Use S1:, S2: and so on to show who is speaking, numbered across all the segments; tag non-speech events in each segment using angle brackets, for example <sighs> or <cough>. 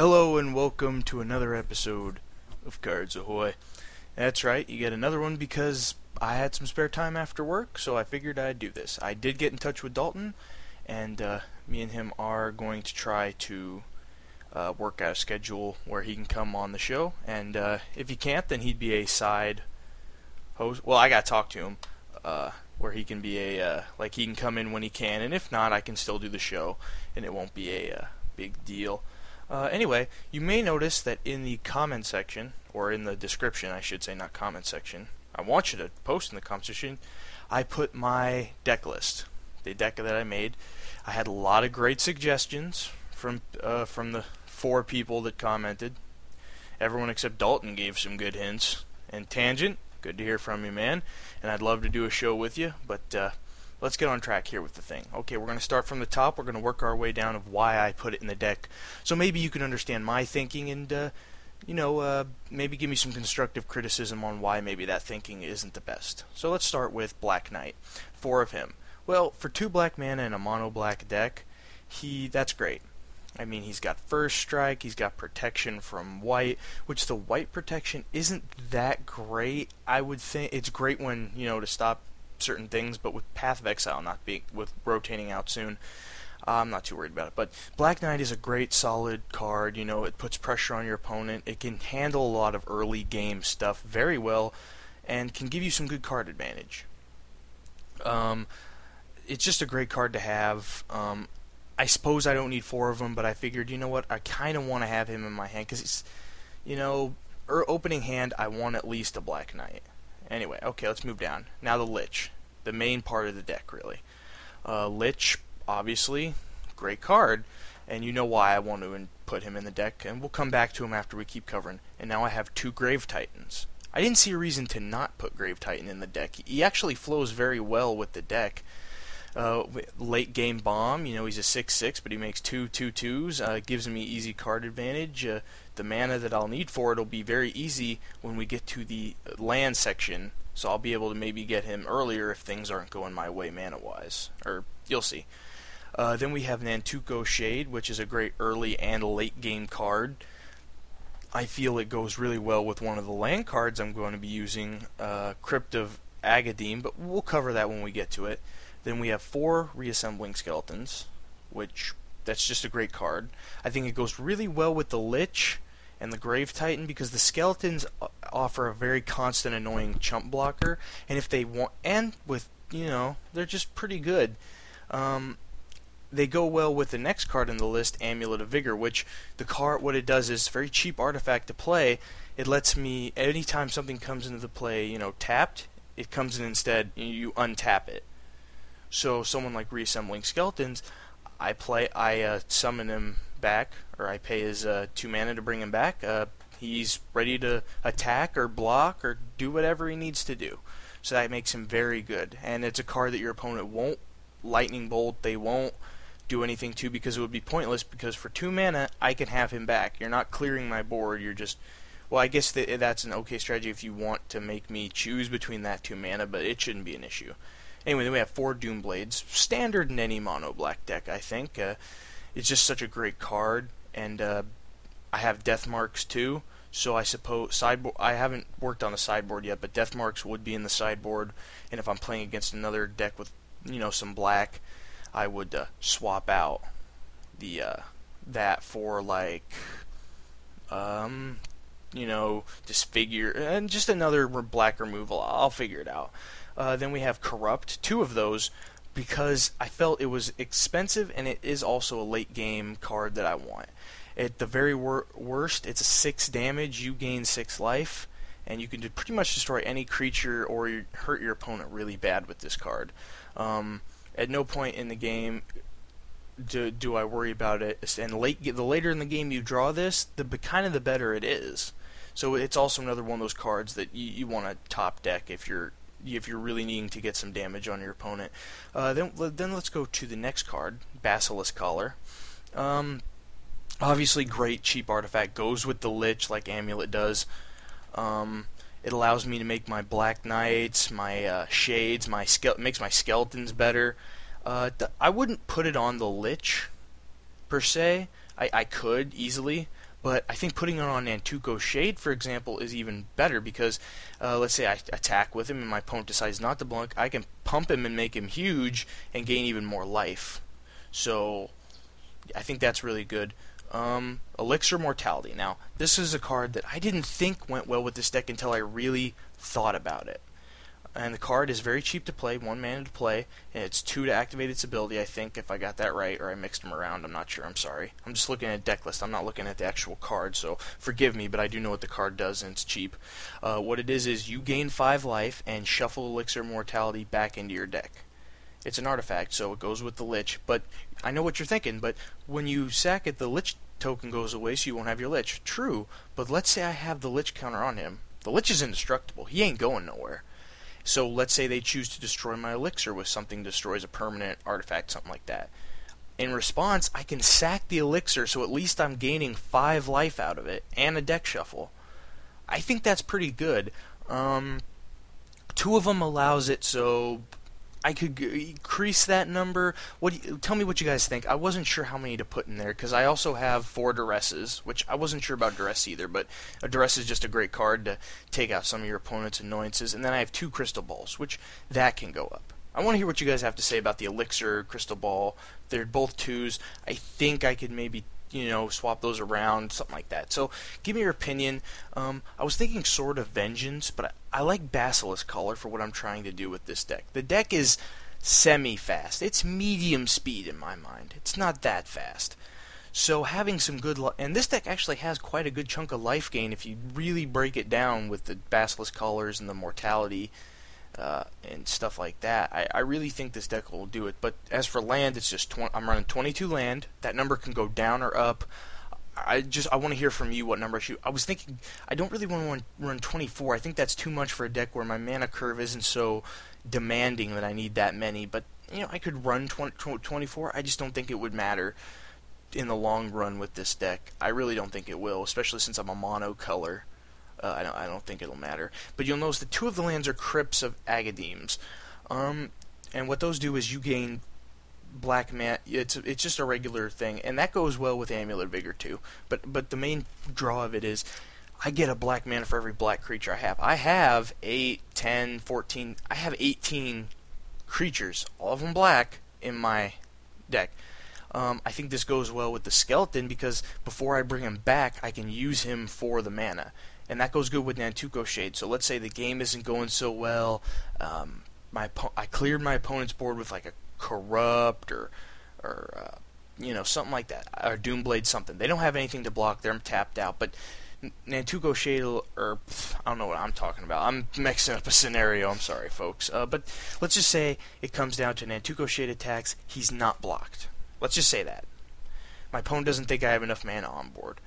S1: Hello and welcome to another episode of Cards Ahoy. That's right, you get another one because I had some spare time after work, so I figured I'd do this. I did get in touch with Dalton, and uh, me and him are going to try to uh, work out a schedule where he can come on the show. And uh, if he can't, then he'd be a side host. Well, I got to talk to him uh, where he can be a uh, like he can come in when he can, and if not, I can still do the show, and it won't be a uh, big deal. Uh, anyway, you may notice that in the comment section, or in the description, I should say, not comment section. I want you to post in the comment section. I put my deck list, the deck that I made. I had a lot of great suggestions from uh, from the four people that commented. Everyone except Dalton gave some good hints. And Tangent, good to hear from you, man. And I'd love to do a show with you, but uh, let's get on track here with the thing. Okay, we're going to start from the top. We're going to work our way down of why I put it in the deck. So maybe you can understand my thinking and, uh, you know, uh, maybe give me some constructive criticism on why maybe that thinking isn't the best. So let's start with Black Knight. Four of him. Well, for two black mana and a mono black deck, he that's great. I mean, he's got first strike, he's got protection from white, which the white protection isn't that great. I would think it's great when, you know, to stop certain things, but with Path of Exile not being with rotating out soon, uh, I'm not too worried about it. But Black Knight is a great, solid card. You know, it puts pressure on your opponent. It can handle a lot of early game stuff very well, and can give you some good card advantage. Um, it's just a great card to have. Um, I suppose I don't need four of them, but I figured, you know what, I kind of want to have him in my hand because it's, you know, er, opening hand, I want at least a Black Knight. Anyway, okay, let's move down. Now the Lich, the main part of the deck, really. Uh, Lich, obviously, great card, and you know why I want to put him in the deck, and we'll come back to him after we keep covering. And now I have two Grave Titans. I didn't see a reason to not put Grave Titan in the deck. He actually flows very well with the deck. Uh, late game bomb, you know, he's a 6 6, but he makes two two twos. Uh, gives me easy card advantage. Uh, the mana that I'll need for it will be very easy when we get to the land section, so I'll be able to maybe get him earlier if things aren't going my way mana wise. Or you'll see. Uh, then we have Nantuko Shade, which is a great early and late game card. I feel it goes really well with one of the land cards I'm going to be using, uh, Crypt of Agadeem, but we'll cover that when we get to it. Then we have four reassembling skeletons, which that's just a great card. I think it goes really well with the Lich and the Grave Titan because the skeletons offer a very constant annoying chump blocker, and if they want, and with you know, they're just pretty good. Um, they go well with the next card in the list, Amulet of Vigor, which the card, what it does is very cheap artifact to play. It lets me, anytime something comes into the play, you know, tapped, it comes in instead, you untap it. So someone like reassembling skeletons, I play, I uh, summon him back, or I pay his uh, two mana to bring him back. Uh, he's ready to attack or block or do whatever he needs to do. So that makes him very good, and it's a card that your opponent won't lightning bolt. They won't do anything to because it would be pointless. Because for two mana, I can have him back. You're not clearing my board. You're just well, I guess that's an okay strategy if you want to make me choose between that two mana, but it shouldn't be an issue. Anyway, then we have four Doom Blades, standard in any mono black deck, I think. Uh, it's just such a great card, and uh, I have Death Marks too. So I suppose sideboard. I haven't worked on the sideboard yet, but Death Marks would be in the sideboard. And if I'm playing against another deck with, you know, some black, I would uh, swap out the uh, that for like, um, you know, disfigure and just another black removal. I'll figure it out. Uh, then we have Corrupt, two of those, because I felt it was expensive and it is also a late game card that I want. At the very wor- worst, it's a 6 damage, you gain 6 life, and you can pretty much destroy any creature or hurt your opponent really bad with this card. Um, at no point in the game do, do I worry about it. And late, the later in the game you draw this, the kind of the better it is. So it's also another one of those cards that you, you want to top deck if you're if you're really needing to get some damage on your opponent. Uh, then then let's go to the next card, Basilisk Collar. Um, obviously, great cheap artifact goes with the Lich like Amulet does. Um, it allows me to make my Black Knights, my uh, Shades, my makes my skeletons better. Uh, th- I wouldn't put it on the Lich per se. I, I could easily, But I think putting it on Nantuko Shade, for example, is even better because uh, let's say I attack with him and my opponent decides not to blink, I can pump him and make him huge and gain even more life. So I think that's really good. Um, Elixir Mortality. Now, this is a card that I didn't think went well with this deck until I really thought about it. And the card is very cheap to play, one mana to play, and it's two to activate its ability, I think, if I got that right, or I mixed them around, I'm not sure, I'm sorry. I'm just looking at a deck list, I'm not looking at the actual card, so forgive me, but I do know what the card does, and it's cheap. Uh, what it is is you gain 5 life and shuffle Elixir Mortality back into your deck. It's an artifact, so it goes with the Lich, but I know what you're thinking, but when you sack it, the Lich token goes away, so you won't have your Lich. True, but let's say I have the Lich counter on him. The Lich is indestructible, he ain't going nowhere. So let's say they choose to destroy my elixir with something destroys a permanent artifact, something like that. In response, I can sack the elixir, so at least I'm gaining five life out of it and a deck shuffle. I think that's pretty good. Um, two of them allows it, so I could increase that number. What? You, tell me what you guys think. I wasn't sure how many to put in there because I also have four duresses, which I wasn't sure about duress either. But a duress is just a great card to take out some of your opponent's annoyances. And then I have two crystal balls, which that can go up. I want to hear what you guys have to say about the elixir crystal ball. They're both twos. I think I could maybe you know, swap those around, something like that. So, give me your opinion. Um, I was thinking Sword of Vengeance, but I, I like Basilisk Collar for what I'm trying to do with this deck. The deck is semi-fast. It's medium speed in my mind. It's not that fast. So having some good li- and this deck actually has quite a good chunk of life gain if you really break it down with the Basilisk Collars and the Mortality uh, and stuff like that. I, I really think this deck will do it. But as for land, it's just tw- I'm running 22 land. That number can go down or up. I just I want to hear from you what number I shoot. I was thinking I don't really want to run 24. I think that's too much for a deck where my mana curve isn't so demanding that I need that many. But you know I could run 20, 24. I just don't think it would matter in the long run with this deck. I really don't think it will, especially since I'm a mono color. Uh, I don't. I don't think it'll matter. But you'll notice that two of the lands are crypts of Agadeems, um, and what those do is you gain black man. It's it's just a regular thing, and that goes well with Amulet Vigor too. But but the main draw of it is. I get a black mana for every black creature I have. I have 8, 10, 14, I have 18 creatures, all of them black, in my deck. Um, I think this goes well with the skeleton because before I bring him back, I can use him for the mana and that goes good with Nantuko Shade. So let's say the game isn't going so well. Um, my I cleared my opponent's board with like a corrupt or or uh, you know something like that, or Doomblade something. They don't have anything to block. They're tapped out, but. Nantuko Shade, or I don't know what I'm talking about. I'm mixing up a scenario. I'm sorry, folks. Uh, but let's just say it comes down to Nantuko Shade attacks. He's not blocked. Let's just say that. My opponent doesn't think I have enough mana on board.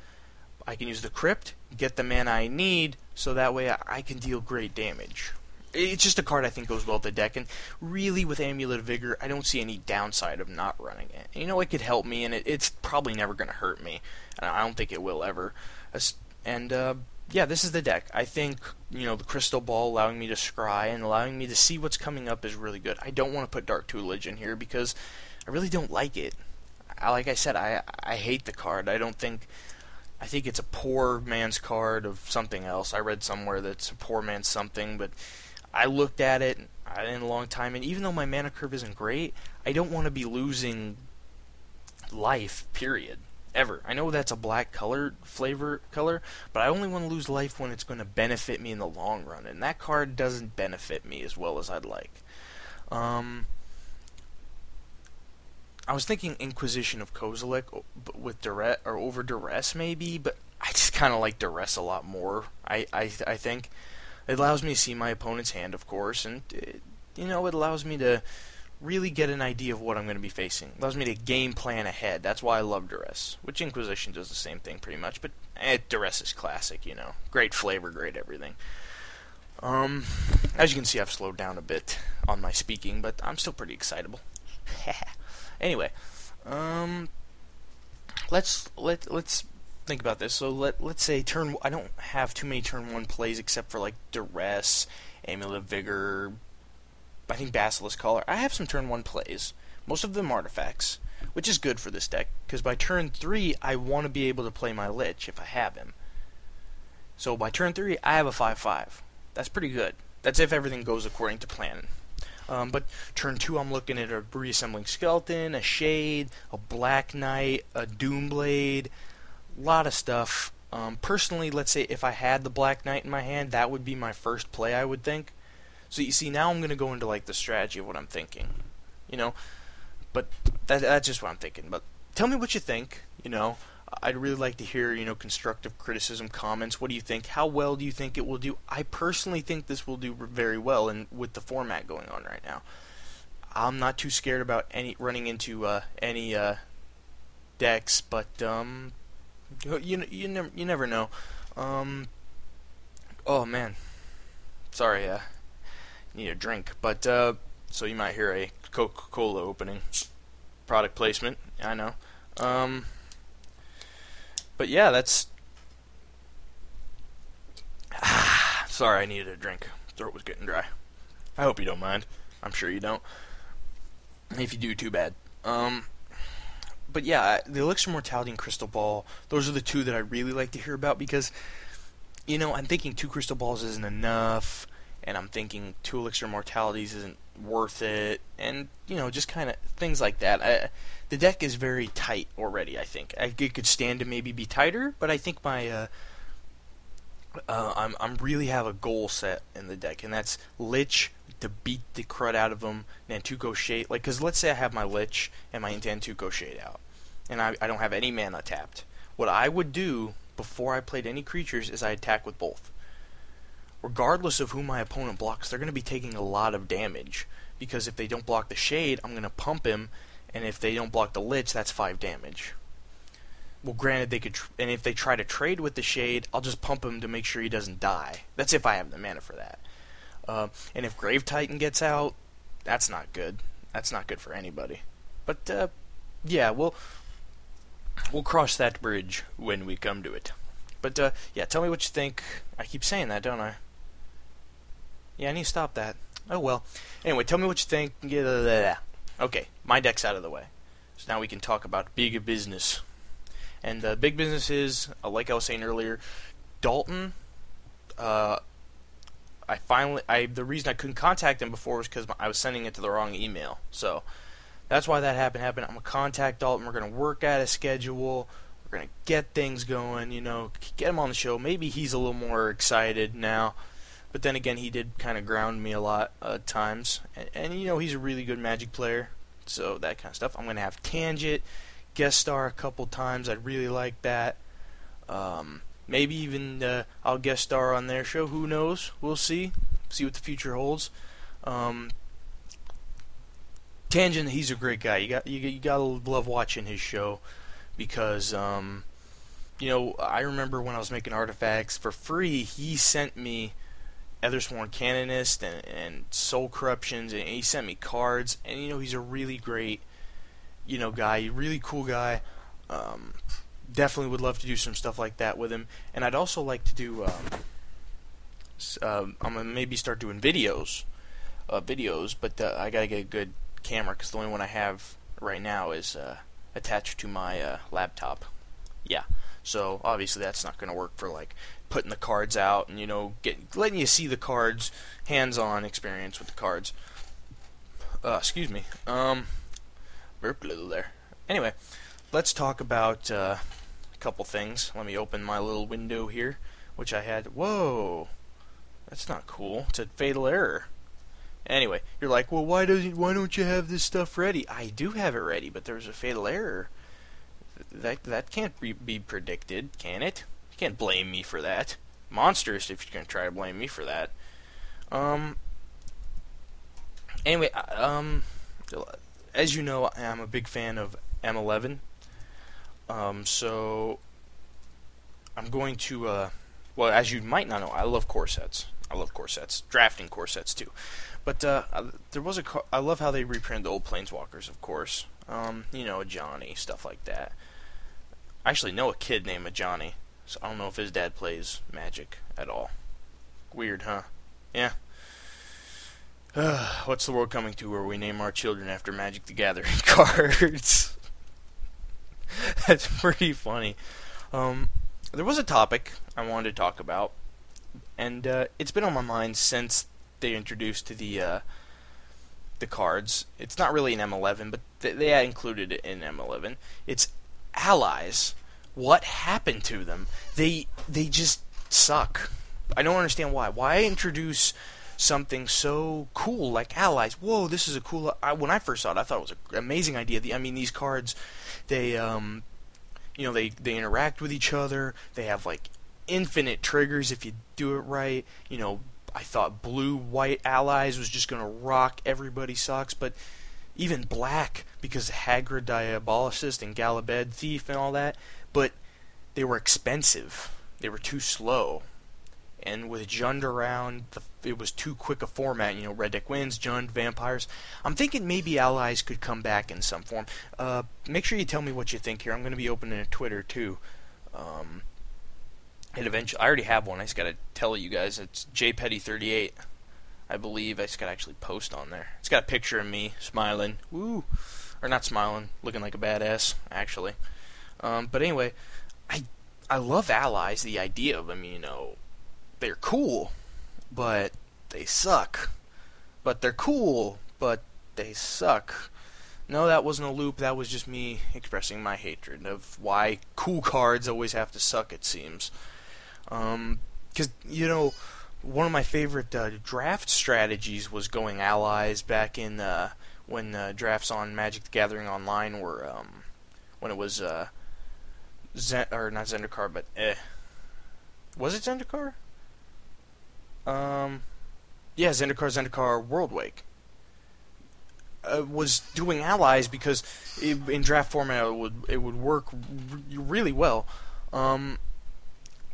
S1: I can use the crypt, get the mana I need, so that way I can deal great damage. It's just a card I think goes well with the deck, and really with Amulet of Vigor, I don't see any downside of not running it. You know, it could help me, and it, it's probably never going to hurt me. I don't think it will ever. And uh, yeah, this is the deck. I think you know the crystal ball allowing me to scry and allowing me to see what's coming up is really good. I don't want to put Dark Tutelage in here because I really don't like it. Like I said, I I hate the card. I don't think I think it's a poor man's card of something else. I read somewhere that it's a poor man's something, but I looked at it in a long time, and even though my mana curve isn't great, I don't want to be losing life. Period. Ever. I know that's a black color flavor color, but I only want to lose life when it's going to benefit me in the long run, and that card doesn't benefit me as well as I'd like. Um, I was thinking Inquisition of Kozilek with duress or over duress maybe, but I just kind of like duress a lot more. I, I I think it allows me to see my opponent's hand, of course, and it, you know it allows me to really get an idea of what I'm going to be facing. It allows me to game plan ahead. That's why I love duress. Which Inquisition does the same thing pretty much, but eh, duress is classic. You know, great flavor, great everything. Um, as you can see, I've slowed down a bit on my speaking, but I'm still pretty excitable. <laughs> Anyway, um, let's let let's think about this. So let let's say turn. I don't have too many turn one plays except for like duress, amulet of vigor. I think basilisk collar. I have some turn one plays. Most of them artifacts. which is good for this deck, because by turn 3, I want to be able to play my Lich if I have him. So by turn 3, I have a 5-5. That's pretty good. That's if everything goes according to plan. Um, but turn 2, I'm looking at a reassembling skeleton, a shade, a black knight, a doom blade, a lot of stuff. Um, personally, let's say if I had the black knight in my hand, that would be my first play, I would think. So you see, now I'm going to go into like the strategy of what I'm thinking, you know. But that, that's just what I'm thinking. But tell me what you think, you know. I'd really like to hear, you know, constructive criticism, comments. What do you think? How well do you think it will do? I personally think this will do very well, and with the format going on right now, I'm not too scared about any running into uh, any uh, decks, but um, you you never you never know. Um, oh man, sorry, uh, need a drink, but uh, so you might hear a Coca-Cola opening product placement. I know. Um, but yeah, that's. <sighs> Sorry, I needed a drink. Throat was getting dry. I hope you don't mind. I'm sure you don't. If you do, too bad. Um, but yeah, the Elixir Mortality and Crystal Ball, those are the two that I really like to hear about because, you know, I'm thinking two Crystal Balls isn't enough, and I'm thinking two Elixir Mortalities isn't worth it, and, you know, just kind of things like that. I, the deck is very tight already. I think I, it could stand to maybe be tighter, but I think my uh, uh, I'm I'm really have a goal set in the deck, and that's Lich to beat the crud out of them, Nantuko Shade. Like, because let's say I have my Lich and my Nantuko Shade out, and I I don't have any mana tapped. What I would do before I played any creatures is I attack with both. Regardless of who my opponent blocks, they're going to be taking a lot of damage because if they don't block the shade, I'm going to pump him and if they don't block the Lich, that's 5 damage. Well, granted, they could, and if they try to trade with the Shade, I'll just pump him to make sure he doesn't die. That's if I have the mana for that. Uh, and if Grave Titan gets out, that's not good. That's not good for anybody. But uh, yeah, we'll we'll cross that bridge when we come to it. But uh, yeah, tell me what you think. I keep saying that, don't I? Yeah, I need to stop that. Oh well. Anyway, tell me what you think. Okay, my deck's out of the way. So now we can talk about big business. And uh, big business is, uh, like I was saying earlier, Dalton. Uh, I finally, I the reason I couldn't contact him before was because I was sending it to the wrong email. So that's why that happened. Happened. I'm gonna contact Dalton. We're gonna work out a schedule. We're gonna get things going. You know, get him on the show. Maybe he's a little more excited now. But then again, he did kind of ground me a lot at times, and, and, you know he's a really good Magic player, so that kind of stuff. I'm gonna have Tangent guest star a couple times. I'd really like that. Um, maybe even uh, I'll guest star on their show. Who knows? We'll see. See what the future holds. Um, Tangent, he's a great guy. You got you, you gotta love watching his show because um, you know I remember when I was making artifacts for free, he sent me Ethersworn Canonist and, and Soul Corruptions, and he sent me cards. And you know, he's a really great, you know, guy, really cool guy. Um, definitely would love to do some stuff like that with him. And I'd also like to do. Um, uh, I'm gonna maybe start doing videos, uh, videos, but uh, I gotta get a good camera because the only one I have right now is uh, attached to my uh, laptop. Yeah. So obviously that's not going to work for like putting the cards out and you know get letting you see the cards, hands-on experience with the cards. Uh, excuse me. Um, burp a little there. Anyway, let's talk about uh, a couple things. Let me open my little window here, which I had. Whoa, that's not cool. It's a fatal error. Anyway, you're like, well, why doesn't why don't you have this stuff ready? I do have it ready, but there's a fatal error. That that can't be, be predicted, can it? You can't blame me for that. Monstrous if you're gonna try to blame me for that. Um. Anyway, um, as you know, I'm a big fan of M11. Um, so I'm going to, uh, well, as you might not know, I love core sets. I love core sets. drafting core sets too. But uh, there was a, I love how they reprinted the old Planeswalkers, of course. Um, you know, Ajani, stuff like that. I actually know a kid named a Johnny. So I don't know if his dad plays Magic at all. Weird, huh? Yeah. <sighs> What's the world coming to where we name our children after Magic the Gathering <laughs> cards? <laughs> That's pretty funny. Um, there was a topic I wanted to talk about, and uh, it's been on my mind since they introduced the uh, the cards. It's not really an M11, but they, they included it in M11. It's allies. What happened to them? They they just suck. I don't understand why. Why introduce something so cool like allies? Whoa, this is a cool. I, when I first saw it, I thought it was an amazing idea. The, I mean, these cards, they um, you know, they they interact with each other. They have like infinite triggers if you do it right. You know, I thought blue white allies was just gonna rock everybody socks, but even black because Hagra Diabolist and Bala Ged Thief and all that, but they were expensive. They were too slow. And with Jund around, the, it was too quick a format. You know, Red Deck wins, Jund, Vampires. I'm thinking maybe Allies could come back in some form. Uh, make sure you tell me what you think here. I'm going to be opening a Twitter too. Um, and eventually, I already have one. I just got to tell you guys. It's jpetty38. I believe I just got to actually post on there. It's got a picture of me smiling. Woo! Or not smiling, looking like a badass, actually. Um, but anyway, I I love allies. The idea of them, you know, they're cool, but they suck. But they're cool, but they suck. No, that wasn't a loop. That was just me expressing my hatred of why cool cards always have to suck. It seems. Um, because you know, one of my favorite uh, draft strategies was going allies back in uh, when uh, drafts on Magic the Gathering Online were um, when it was uh, Zen- or not Zendikar, but eh, was it Zendikar? Um, yeah, Zendikar, Zendikar, Worldwake. Uh, was doing allies because it, in draft format it would it would work r- really well. Um,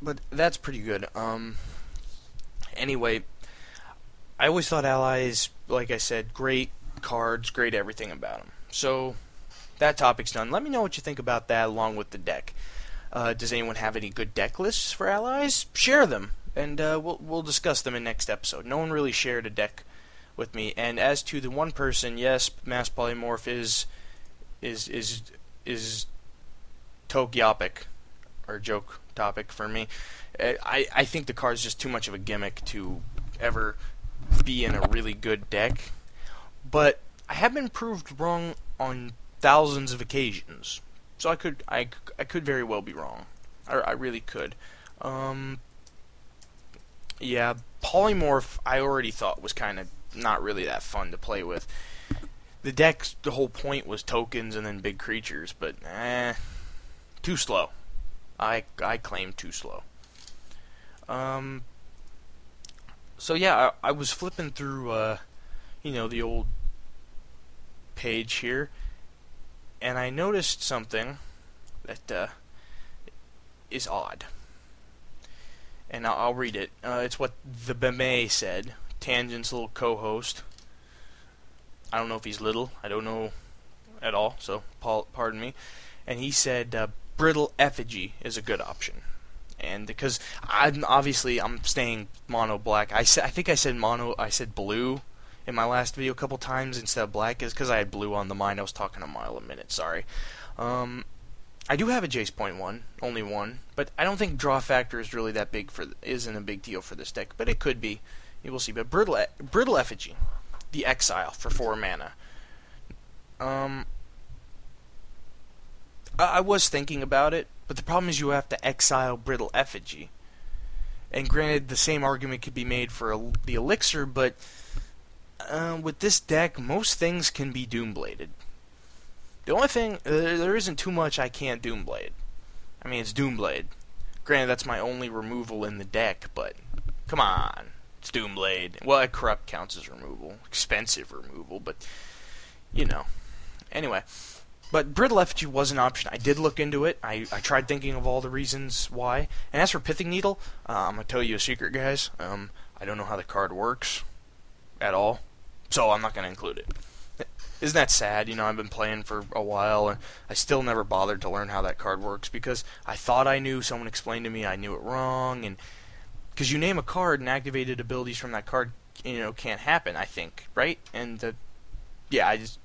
S1: but that's pretty good. Um, anyway, I always thought allies, like I said, great cards, great everything about them. So that topic's done. Let me know what you think about that, along with the deck. Uh, does anyone have any good deck lists for allies? Share them, and uh, we'll we'll discuss them in next episode. No one really shared a deck with me. And as to the one person, yes, mass polymorph is is is is Tokyopic or joke topic for me. Uh, I I think the card's just too much of a gimmick to ever be in a really good deck. But I have been proved wrong on thousands of occasions, so I could I, I could very well be wrong. I, I really could. Um, yeah, polymorph I already thought was kind of not really that fun to play with. The deck, the whole point was tokens and then big creatures, but eh, too slow. I I claim too slow. Um. So yeah, I, I was flipping through, uh, you know, the old page here, and I noticed something that uh, is odd. And I'll, I'll read it. Uh, it's what the Beme said, Tangent's little co-host. I don't know if he's little. I don't know at all. So, pardon me. And he said uh, brittle effigy is a good option. And because I'm obviously I'm staying mono black. I said I think I said mono. I said blue in my last video a couple times instead of black. Is because I had blue on the mind. I was talking a mile a minute. Sorry. Um, I do have a Jace point one, only one, but I don't think draw factor is really that big for isn't a big deal for this deck, but it could be. You will see. But brittle brittle effigy, the exile for four mana. Um, I, I was thinking about it, but the problem is you have to exile brittle effigy. And granted, the same argument could be made for the elixir, but uh, with this deck, most things can be doombladed. The only thing uh, there isn't too much I can't doomblade. I mean, it's doomblade. Granted, that's my only removal in the deck, but come on. It's Doomblade. Well, corrupt counts as removal, expensive removal, but you know. Anyway, but brittle effigy was an option. I did look into it. I, I tried thinking of all the reasons why. And as for pithing needle, uh, I'm gonna tell you a secret, guys. Um, I don't know how the card works at all, so I'm not gonna include it. Isn't that sad? You know, I've been playing for a while and I still never bothered to learn how that card works because I thought I knew. Someone explained to me I knew it wrong, and because you name a card and activated abilities from that card, you know, can't happen. I think, right? And yeah, I just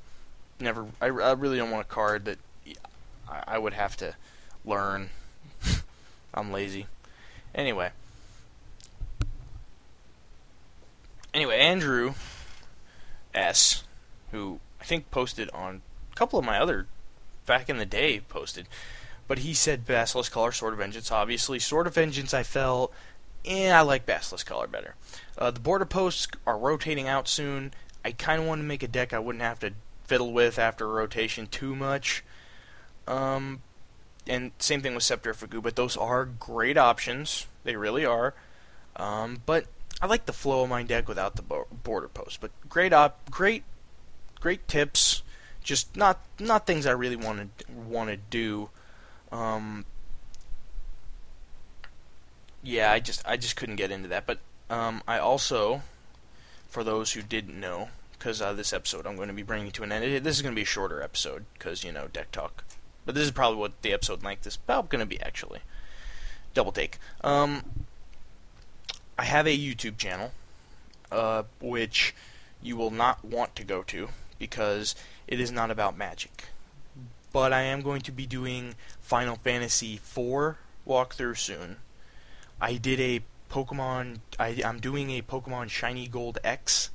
S1: never. I, I really don't want a card that I, I would have to learn. <laughs> I'm lazy. Anyway. Anyway, Andrew S, who I think posted on a couple of my other back in the day posted, but he said Basilisk Collar, Sword of Vengeance. Obviously, Sword of Vengeance. I felt, eh, I like Basilisk Collar better. Uh, the border posts are rotating out soon. I kind of want to make a deck I wouldn't have to fiddle with after rotation too much. Um, and same thing with Scepter but those are great options. They really are. Um, but I like the flow of my deck without the border post. But great op, great, great tips. Just not not things I really want to want to do. Um, yeah, I just I just couldn't get into that. But um, I also, for those who didn't know, because uh, this episode I'm going to be bringing to an end. This is going to be a shorter episode because you know deck talk, but this is probably what the episode length is about going to be actually. Double take. Um, I have a YouTube channel, uh, which you will not want to go to because it is not about Magic. But I am going to be doing Final Fantasy IV walkthrough soon. I did a Pokemon. I, I'm doing a Pokemon Shiny Gold X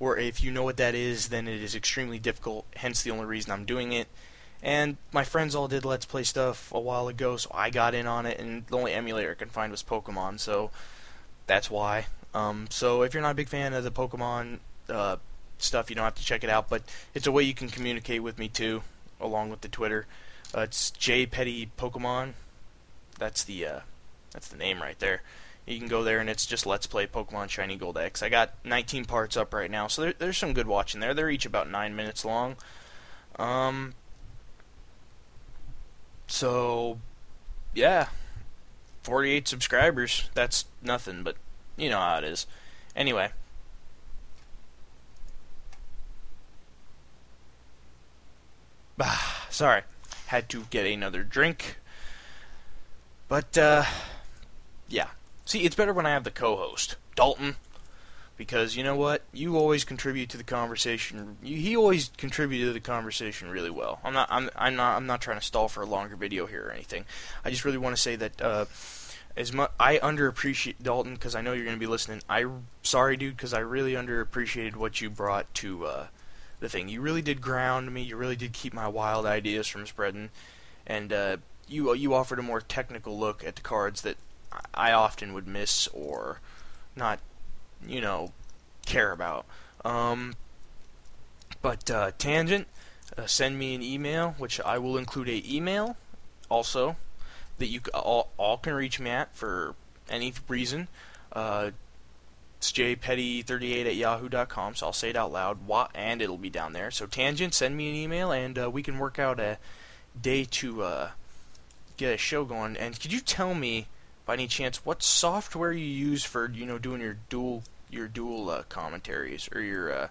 S1: or if you know what that is, then it is extremely difficult, hence the only reason I'm doing it. And my friends all did Let's Play stuff a while ago, so I got in on it, and the only emulator I can find was Pokemon, so that's why. Um, so if you're not a big fan of the Pokemon uh, stuff, you don't have to check it out, but it's a way you can communicate with me too, along with the Twitter. Uh, it's J Petty Pokemon. That's the uh, that's the name right there. You can go there and it's just Let's Play Pokemon Shiny Gold X. I got 19 parts up right now, so there, there's some good watching there. They're each about 9 minutes long. Um, so, yeah. 48 subscribers. That's nothing, but you know how it is. Anyway. Sorry. Had to get another drink. But, uh, yeah. See, it's better when I have the co-host, Dalton, because you know what? You always contribute to the conversation. You, he always contributed to the conversation really well. I'm not. I'm. I'm not. I'm not trying to stall for a longer video here or anything. I just really want to say that. Uh, as much I underappreciate Dalton because I know you're going to be listening. I sorry, dude, because I really underappreciated what you brought to uh, the thing. You really did ground me. You really did keep my wild ideas from spreading, and uh, you you offered a more technical look at the cards that I often would miss or not, you know, care about. Um, but uh, tangent, uh, send me an email, which I will include a email also that you all, all can reach me at for any reason. Uh, it's jpetty38 at yahoo.com, so I'll say it out loud, and it'll be down there. So tangent, send me an email, and uh, we can work out a day to uh, get a show going. And could you tell me? By any chance what software you use for you know doing your dual your dual uh, commentaries or your uh,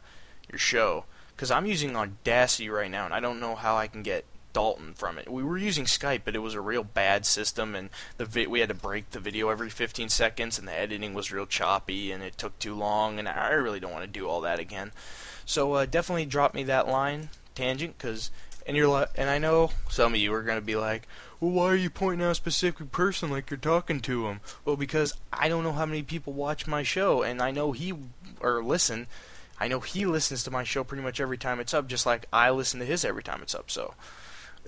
S1: your show? Because I'm using Audacity right now, and I don't know how I can get Dalton from it. We were using Skype, but it was a real bad system, and the vi- we had to break the video every 15 seconds, and the editing was real choppy, and it took too long, and I really don't want to do all that again. So uh, definitely drop me that line tangent, because and you're and I know some of you are gonna be like, well, why are you pointing out a specific person like you're talking to him? Well, because I don't know how many people watch my show, and I know he or listen. I know he listens to my show pretty much every time it's up, just like I listen to his every time it's up. So,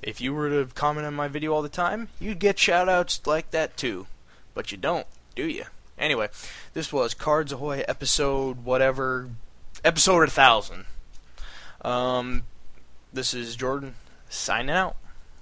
S1: if you were to comment on my video all the time, you'd get shoutouts like that too. But you don't, do you? Anyway, this was Cards Ahoy episode whatever, episode a thousand. Um, this is Jordan signing out.